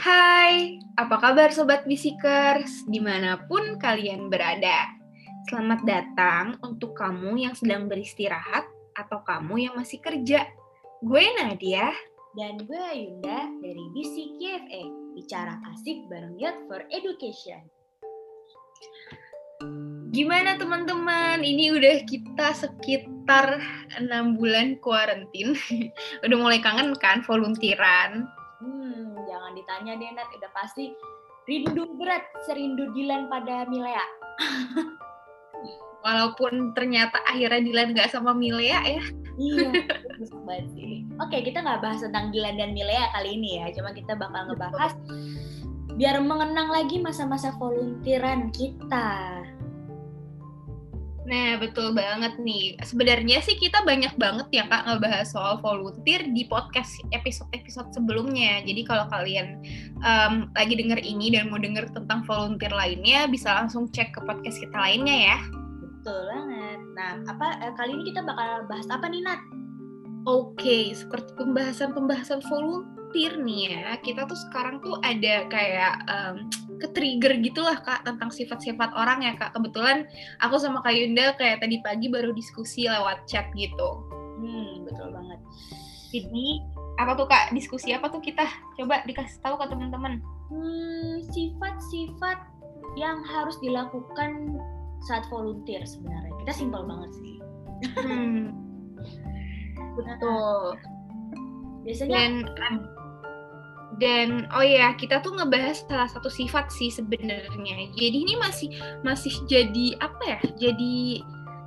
Hai, apa kabar Sobat Bisikers? Di mana pun kalian berada. Selamat datang untuk kamu yang sedang beristirahat atau kamu yang masih kerja. Gue Nadia. Dan gue Yunda dari BC KFA, bicara asik bareng Youth for Education. Gimana teman-teman? Ini udah kita sekitar enam bulan kuarantin. udah mulai kangen kan volunteeran? Hmm, jangan ditanya deh Nat, udah pasti rindu berat serindu Dilan pada Milea. Walaupun ternyata akhirnya Dilan gak sama Milea ya. Iya, sih. Oke, kita nggak bahas tentang Dilan dan Milea kali ini ya. Cuma kita bakal ngebahas biar mengenang lagi masa-masa volunteeran kita. Nah, betul banget nih. Sebenarnya sih kita banyak banget ya Kak ngebahas soal volunteer di podcast episode-episode sebelumnya. Jadi kalau kalian um, lagi denger ini dan mau denger tentang volunteer lainnya, bisa langsung cek ke podcast kita lainnya ya. Betul banget. Nah, apa eh, kali ini kita bakal bahas apa nih, Nat? Oke, seperti pembahasan-pembahasan volunteer nih ya, kita tuh sekarang tuh ada kayak um, ke-trigger gitu lah Kak tentang sifat-sifat orang ya Kak. Kebetulan aku sama Kak Yunda kayak tadi pagi baru diskusi lewat chat gitu. Hmm, betul banget. Jadi apa tuh Kak? Diskusi apa tuh kita? Coba dikasih tahu ke teman-teman. Hmm, sifat-sifat yang harus dilakukan saat volunteer sebenarnya. Kita simpel banget sih. Hmm. Betul. Biasanya Dan dan oh ya kita tuh ngebahas salah satu sifat sih sebenarnya. Jadi ini masih masih jadi apa ya? Jadi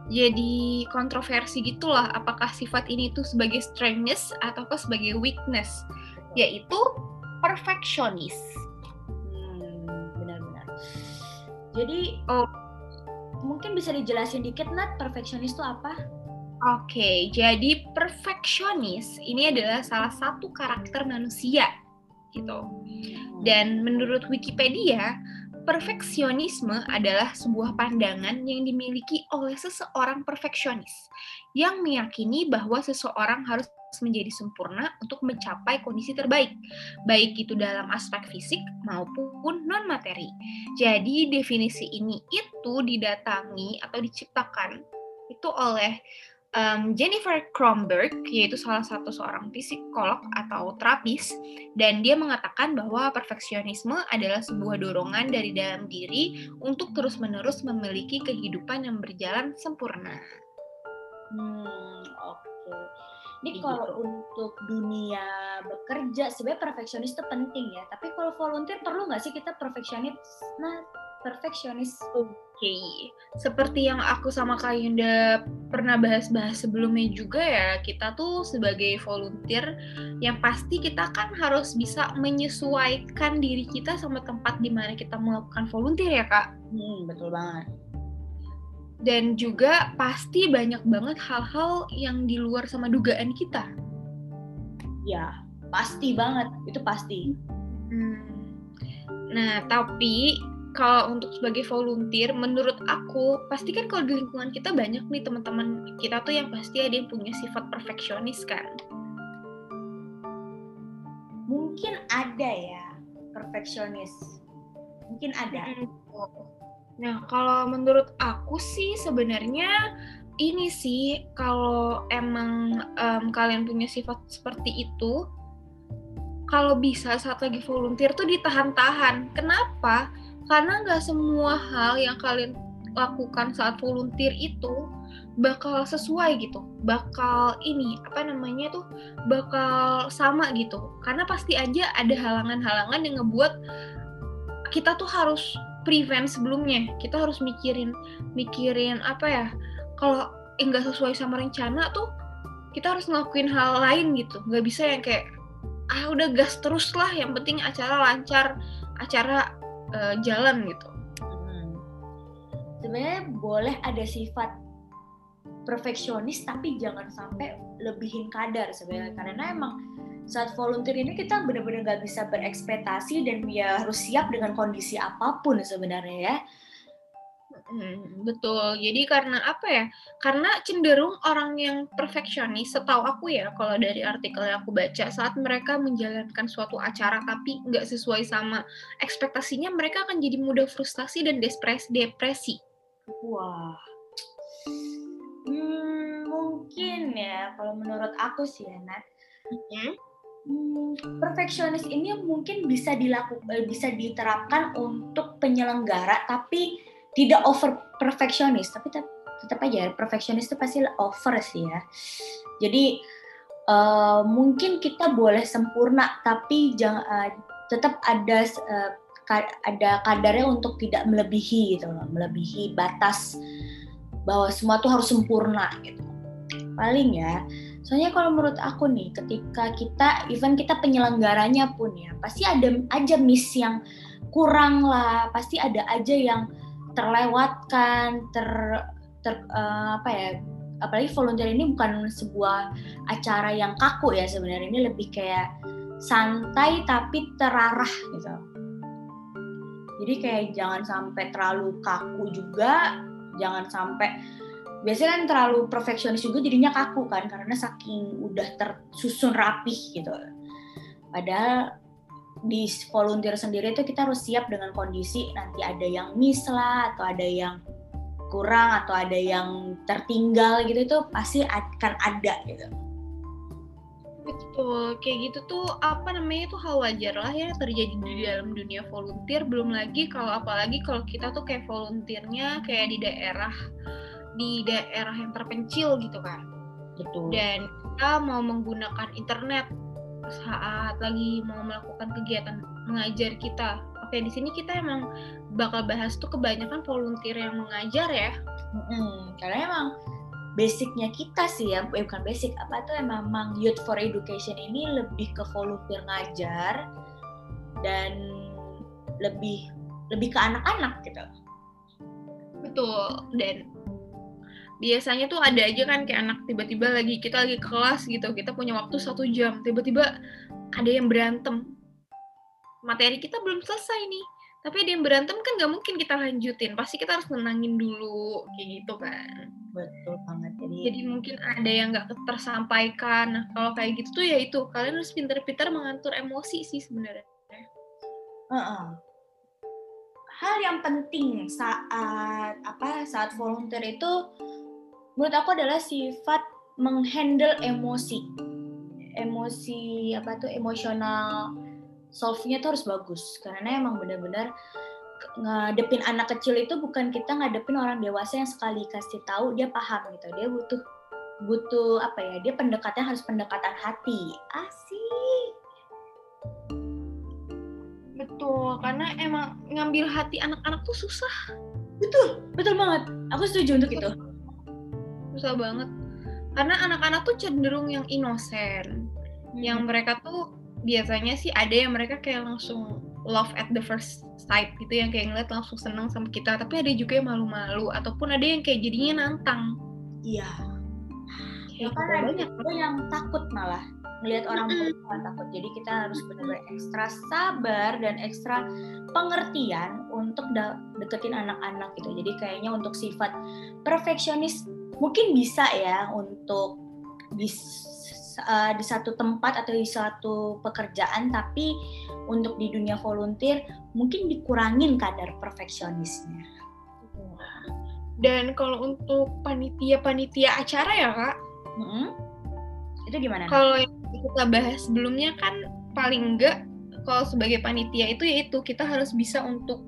jadi kontroversi gitulah apakah sifat ini tuh sebagai strengthness ataukah sebagai weakness yaitu perfectionist. Hmm, benar-benar. Jadi Oh. mungkin bisa dijelasin dikit Nat, perfeksionis itu apa? Oke, jadi perfectionist ini adalah salah satu karakter manusia gitu. Dan menurut Wikipedia, perfeksionisme adalah sebuah pandangan yang dimiliki oleh seseorang perfeksionis yang meyakini bahwa seseorang harus menjadi sempurna untuk mencapai kondisi terbaik, baik itu dalam aspek fisik maupun non materi. Jadi definisi ini itu didatangi atau diciptakan itu oleh um, Jennifer Kronberg, yaitu salah satu seorang psikolog atau terapis, dan dia mengatakan bahwa perfeksionisme adalah sebuah dorongan dari dalam diri untuk terus-menerus memiliki kehidupan yang berjalan sempurna. Hmm, oke. Ini Gitu. kalau untuk dunia bekerja sebenarnya perfeksionis itu penting ya. Tapi kalau volunteer perlu nggak sih kita perfeksionis? Nah, perfeksionis. Oke, seperti yang aku sama Kak Yunda pernah bahas-bahas sebelumnya juga ya, kita tuh sebagai volunteer yang pasti kita kan harus bisa menyesuaikan diri kita sama tempat di mana kita melakukan volunteer ya Kak. Hmm, betul banget. Dan juga pasti banyak banget hal-hal yang di luar sama dugaan kita. Ya, pasti banget. Itu pasti. Hmm. Nah, tapi kalau untuk sebagai volunteer, menurut aku, pasti kan kalau di lingkungan kita banyak nih teman-teman kita tuh yang pasti ada yang punya sifat perfeksionis kan. Mungkin ada ya perfeksionis. Mungkin ada. Nah, kalau menurut aku sih sebenarnya ini sih kalau emang em, kalian punya sifat seperti itu, kalau bisa saat lagi volunteer tuh ditahan-tahan. Kenapa? Karena nggak semua hal yang kalian lakukan saat volunteer itu bakal sesuai gitu, bakal ini apa namanya tuh bakal sama gitu. Karena pasti aja ada halangan-halangan yang ngebuat kita tuh harus prevent sebelumnya. Kita harus mikirin mikirin apa ya? Kalau enggak sesuai sama rencana tuh kita harus ngelakuin hal lain gitu. Nggak bisa yang kayak ah udah gas terus lah. Yang penting acara lancar, acara eh, jalan gitu. Hmm. Sebenarnya boleh ada sifat perfeksionis tapi jangan sampai lebihin kadar sebenarnya karena emang saat volunteer ini kita benar-benar nggak bisa berekspektasi dan ya harus siap dengan kondisi apa pun sebenarnya ya Hmm, betul. Jadi karena apa ya? Karena cenderung orang yang perfeksionis, setahu aku ya, kalau dari artikel yang aku baca, saat mereka menjalankan suatu acara tapi nggak sesuai sama ekspektasinya, mereka akan jadi mudah frustasi dan depresi. depresi. Wah. Hmm, mungkin ya, kalau menurut aku sih ya, Nat. Hmm? hmm, perfeksionis ini mungkin bisa dilakukan, eh, bisa diterapkan untuk penyelenggara, tapi tidak over perfeksionis tapi tetap, tetap aja perfeksionis itu pasti over sih ya. Jadi uh, mungkin kita boleh sempurna tapi jangan uh, tetap ada uh, ada kadarnya untuk tidak melebihi gitu loh melebihi batas bahwa semua tuh harus sempurna gitu. Paling ya soalnya kalau menurut aku nih ketika kita even kita penyelenggaranya pun ya pasti ada aja miss yang kurang lah pasti ada aja yang terlewatkan ter ter uh, apa ya apalagi volunteer ini bukan sebuah acara yang kaku ya sebenarnya. Ini lebih kayak santai tapi terarah gitu. Jadi kayak jangan sampai terlalu kaku juga jangan sampai biasanya kan terlalu perfeksionis juga jadinya kaku kan karena saking udah tersusun rapih gitu. Padahal di volunteer sendiri itu kita harus siap dengan kondisi nanti ada yang miss lah atau ada yang kurang atau ada yang tertinggal gitu itu pasti akan ada gitu. Betul, kayak gitu tuh apa namanya itu hal wajar lah ya terjadi di dalam dunia volunteer. Belum lagi kalau apalagi kalau kita tuh kayak volunteernya kayak di daerah di daerah yang terpencil gitu kan. Betul. Dan kita mau menggunakan internet saat lagi mau melakukan kegiatan mengajar kita. Oke, di sini kita emang bakal bahas tuh kebanyakan volunteer yang mengajar ya. Hmm, karena emang basicnya kita sih ya, eh, bukan basic, apa tuh emang Youth for Education ini lebih ke volunteer ngajar dan lebih lebih ke anak-anak gitu. Betul, dan biasanya tuh ada aja kan kayak anak tiba-tiba lagi kita lagi kelas gitu kita punya waktu satu jam tiba-tiba ada yang berantem. Materi kita belum selesai nih tapi ada yang berantem kan nggak mungkin kita lanjutin pasti kita harus menangin dulu kayak gitu kan. Betul banget jadi jadi mungkin ada yang nggak tersampaikan nah kalau kayak gitu tuh ya itu kalian harus pintar-pintar mengatur emosi sih sebenarnya. Uh -uh. hal yang penting saat apa saat volunteer itu menurut aku adalah sifat menghandle emosi. Emosi apa tuh? Emosional. Solve-nya tuh harus bagus. Karena emang benar-benar ngadepin anak kecil itu bukan kita ngadepin orang dewasa yang sekali kasih tahu dia paham gitu. Dia butuh butuh apa ya? Dia pendekatan harus pendekatan hati. Asik. Betul. Karena emang ngambil hati anak-anak tuh susah. Betul. Betul banget. Aku setuju untuk itu susah banget. Karena anak-anak tuh cenderung yang inosen hmm. yang mereka tuh biasanya sih ada yang mereka kayak langsung love at the first sight gitu yang kayak ngeliat langsung seneng sama kita. Tapi ada juga yang malu-malu ataupun ada yang kayak jadinya nantang. Iya. Kayak gitu. ada banyak. juga yang takut malah. Ngelihat orang mm -hmm. takut. Jadi kita harus benar-benar ekstra sabar dan ekstra pengertian untuk deketin anak-anak gitu. Jadi kayaknya untuk sifat perfeksionis mungkin bisa ya untuk di uh, di satu tempat atau di suatu pekerjaan tapi untuk di dunia volunteer mungkin dikurangin kadar perfeksionisnya. Dan kalau untuk panitia-panitia acara ya kak, mm-hmm. itu gimana? Kalau yang kita bahas sebelumnya kan paling enggak kalau sebagai panitia itu yaitu kita harus bisa untuk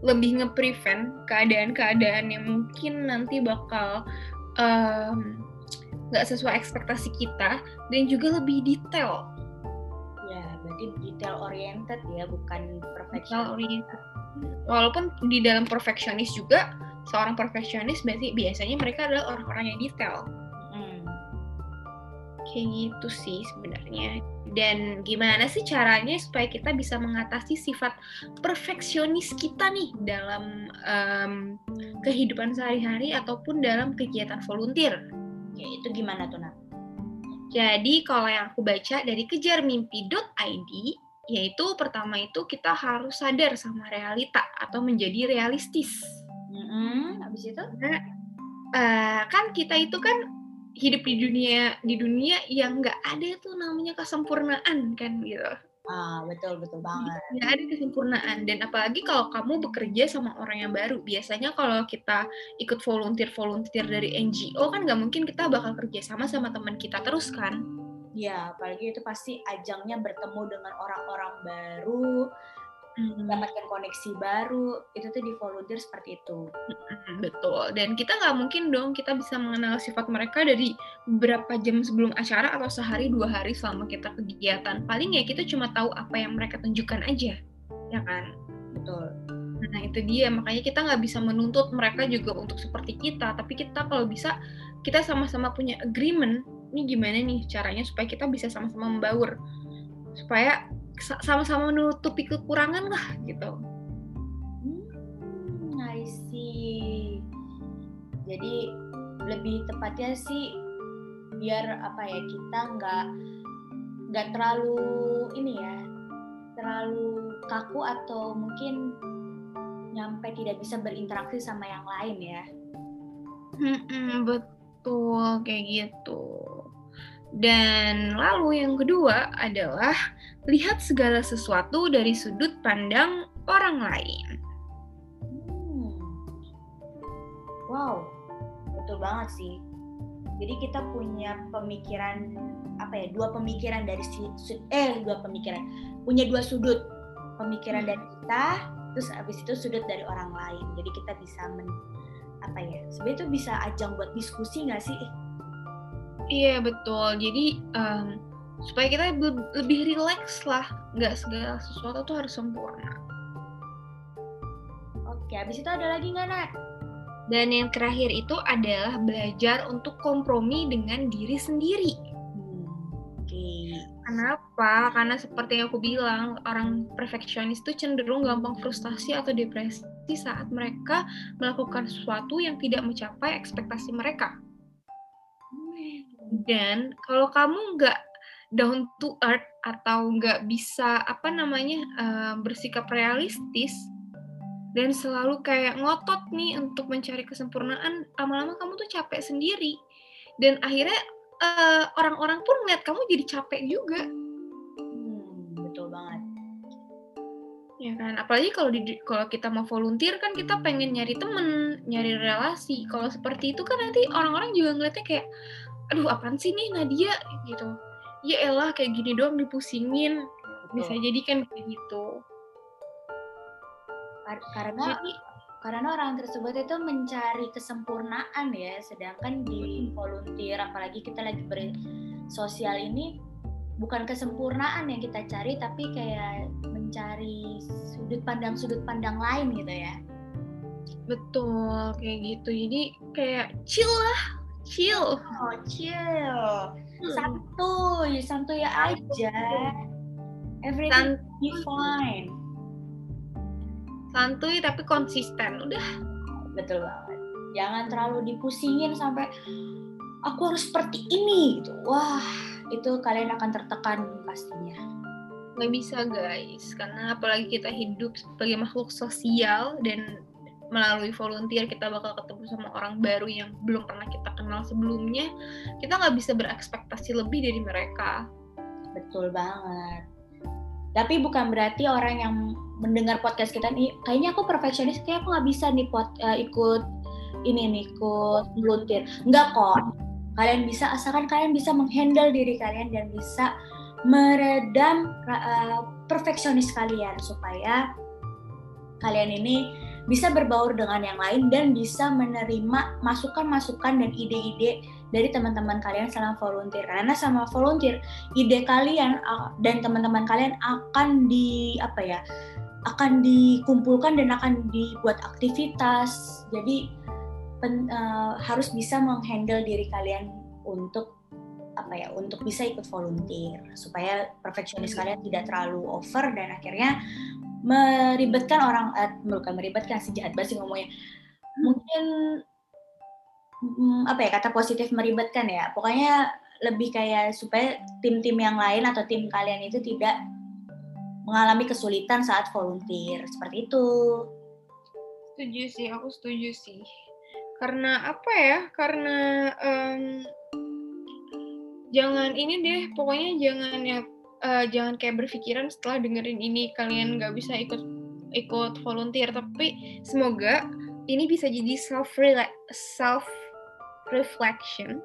lebih nge-prevent keadaan-keadaan yang mungkin nanti bakal nggak um, sesuai ekspektasi kita dan juga lebih detail. Ya, berarti detail oriented ya, bukan perfectionist. oriented. Walaupun di dalam perfeksionis juga seorang perfeksionis berarti biasanya mereka adalah orang-orang yang detail. Hmm. Kayak gitu sih sebenarnya. Dan gimana sih caranya supaya kita bisa mengatasi sifat perfeksionis kita nih dalam um, kehidupan sehari-hari ataupun dalam kegiatan volunteer? Ya, itu gimana tuh, Nat? Jadi kalau yang aku baca dari kejarmimpi.id, yaitu pertama itu kita harus sadar sama realita atau menjadi realistis. Mm-mm. Habis itu? Karena uh, kan kita itu kan hidup di dunia di dunia yang nggak ada tuh namanya kesempurnaan kan gitu. Ah, betul betul banget. Nggak ada kesempurnaan dan apalagi kalau kamu bekerja sama orang yang baru. Biasanya kalau kita ikut volunteer volunteer dari NGO kan nggak mungkin kita bakal kerja sama sama teman kita terus kan. Ya, apalagi itu pasti ajangnya bertemu dengan orang-orang baru, mendapatkan koneksi baru itu tuh di volunteer seperti itu. Betul. Dan kita nggak mungkin dong kita bisa mengenal sifat mereka dari beberapa jam sebelum acara atau sehari dua hari selama kita kegiatan. Paling ya kita cuma tahu apa yang mereka tunjukkan aja ya kan? Betul. Nah itu dia. Makanya kita nggak bisa menuntut mereka juga untuk seperti kita. Tapi kita kalau bisa kita sama-sama punya agreement. Ini gimana nih caranya supaya kita bisa sama-sama membaur? Supaya sama-sama menutupi kekurangan lah gitu. Hmm, I see. Jadi lebih tepatnya sih biar apa ya kita nggak nggak terlalu ini ya terlalu kaku atau mungkin nyampe tidak bisa berinteraksi sama yang lain ya. Hmm, betul kayak gitu. Dan lalu yang kedua adalah lihat segala sesuatu dari sudut pandang orang lain. Hmm. Wow, betul banget sih. Jadi kita punya pemikiran apa ya? Dua pemikiran dari si eh dua pemikiran. Punya dua sudut. Pemikiran dari kita, terus abis itu sudut dari orang lain. Jadi kita bisa men, apa ya? Sebenarnya itu bisa ajang buat diskusi nggak sih? Iya betul. Jadi um, supaya kita lebih rileks lah, nggak segala sesuatu tuh harus sempurna. Oke, habis itu ada lagi nggak Nat? Dan yang terakhir itu adalah belajar untuk kompromi dengan diri sendiri. Hmm, Oke. Kenapa? Karena seperti yang aku bilang, orang perfeksionis itu cenderung gampang frustasi atau depresi saat mereka melakukan sesuatu yang tidak mencapai ekspektasi mereka. Dan kalau kamu nggak down to earth atau nggak bisa apa namanya uh, bersikap realistis dan selalu kayak ngotot nih untuk mencari kesempurnaan, lama-lama kamu tuh capek sendiri dan akhirnya eh, orang-orang pun ngeliat kamu jadi capek juga. Hmm, betul banget. Ya kan, apalagi kalau di kalau kita mau volunteer kan kita pengen nyari temen, nyari relasi. Kalau seperti itu kan nanti orang-orang juga ngeliatnya kayak aduh apaan sih nih Nadia? Gitu. Ya elah kayak gini doang dipusingin. Betul. bisa jadi kan kayak gitu. Karena jadi, karena orang tersebut itu mencari kesempurnaan ya sedangkan di volunteer apalagi kita lagi bersosial ini bukan kesempurnaan yang kita cari tapi kayak mencari sudut pandang sudut pandang lain gitu ya. Betul kayak gitu. Jadi kayak chill lah chill. Oh chill. Hmm. santuy santuy aja. Everything Santuy. be fine. Santuy tapi konsisten udah. Betul banget. Jangan terlalu dipusingin sampai aku harus seperti ini gitu. Wah itu kalian akan tertekan pastinya. Nggak bisa guys. Karena apalagi kita hidup sebagai makhluk sosial dan melalui volunteer kita bakal ketemu sama orang baru yang belum pernah kita kenal sebelumnya kita nggak bisa berekspektasi lebih dari mereka. Betul banget. Tapi bukan berarti orang yang mendengar podcast kita nih kayaknya aku perfeksionis kayak aku nggak bisa nih pot, uh, ikut ini nih ikut volunteer. Nggak kok. Kalian bisa asalkan kalian bisa menghandle diri kalian dan bisa meredam uh, perfeksionis kalian supaya kalian ini bisa berbaur dengan yang lain dan bisa menerima masukan-masukan dan ide-ide dari teman-teman kalian selama volunteer. Karena sama volunteer ide kalian dan teman-teman kalian akan di apa ya akan dikumpulkan dan akan dibuat aktivitas. Jadi pen, uh, harus bisa menghandle diri kalian untuk apa ya untuk bisa ikut volunteer. Supaya perfeksionis kalian tidak terlalu over dan akhirnya meribetkan orang eh, bukan meribetkan sih jahat banget ngomongnya mungkin hmm, apa ya kata positif meribetkan ya pokoknya lebih kayak supaya tim-tim yang lain atau tim kalian itu tidak mengalami kesulitan saat volunteer seperti itu Setuju sih, aku setuju sih. Karena apa ya? Karena um, jangan ini deh, pokoknya jangan ya uh, jangan kayak berpikiran setelah dengerin ini kalian nggak bisa ikut ikut volunteer, tapi semoga ini bisa jadi self self reflection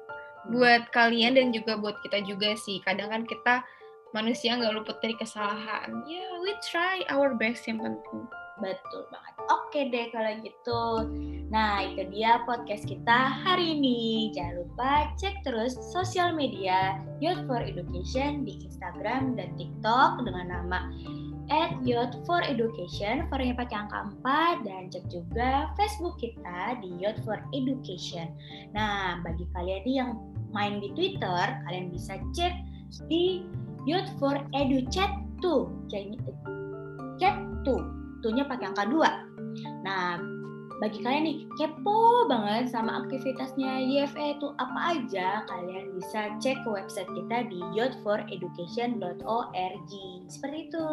buat kalian dan juga buat kita juga sih. Kadang kan kita manusia nggak luput dari kesalahan. Ya, yeah, we try our best yang penting. Betul banget. Oke deh kalau gitu. Nah, itu dia podcast kita hari ini. Jangan lupa cek terus sosial media Youth for Education di Instagram dan TikTok dengan nama at Youth for Education, for angka 4, dan cek juga Facebook kita di Youth for Education. Nah, bagi kalian yang main di Twitter, kalian bisa cek di Youth for Edu Chat 2. Chat 2. Tuh-nya pakai angka 2. Nah, bagi kalian nih kepo banget sama aktivitasnya YFE itu apa aja, kalian bisa cek ke website kita di youthforeducation.org. Seperti itu.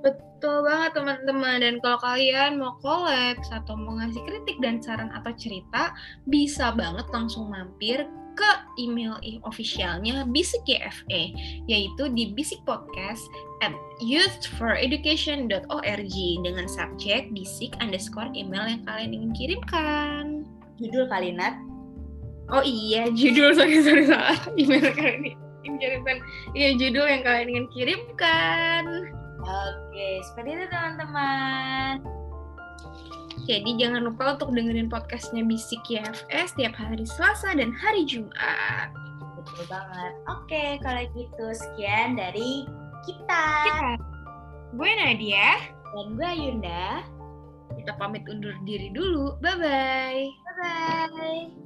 Betul banget teman-teman dan kalau kalian mau collab atau mau ngasih kritik dan saran atau cerita bisa banget langsung mampir ke email officialnya Bisik YFE, yaitu di Bisik Podcast at youthforeducation.org dengan subjek bisik underscore email yang kalian ingin kirimkan. Judul kali, Nat? Oh iya, judul, sorry, sorry, salah. Email kalian ingin kirimkan. Iya, judul yang kalian ingin kirimkan. Oke, seperti itu teman-teman. Jadi jangan lupa untuk dengerin podcastnya Bisik YFS setiap hari Selasa dan hari Jumat. Betul banget. Oke, kalau gitu sekian dari kita. Kita. Gue Nadia. Dan gue Yunda. Kita pamit undur diri dulu. Bye-bye. Bye-bye.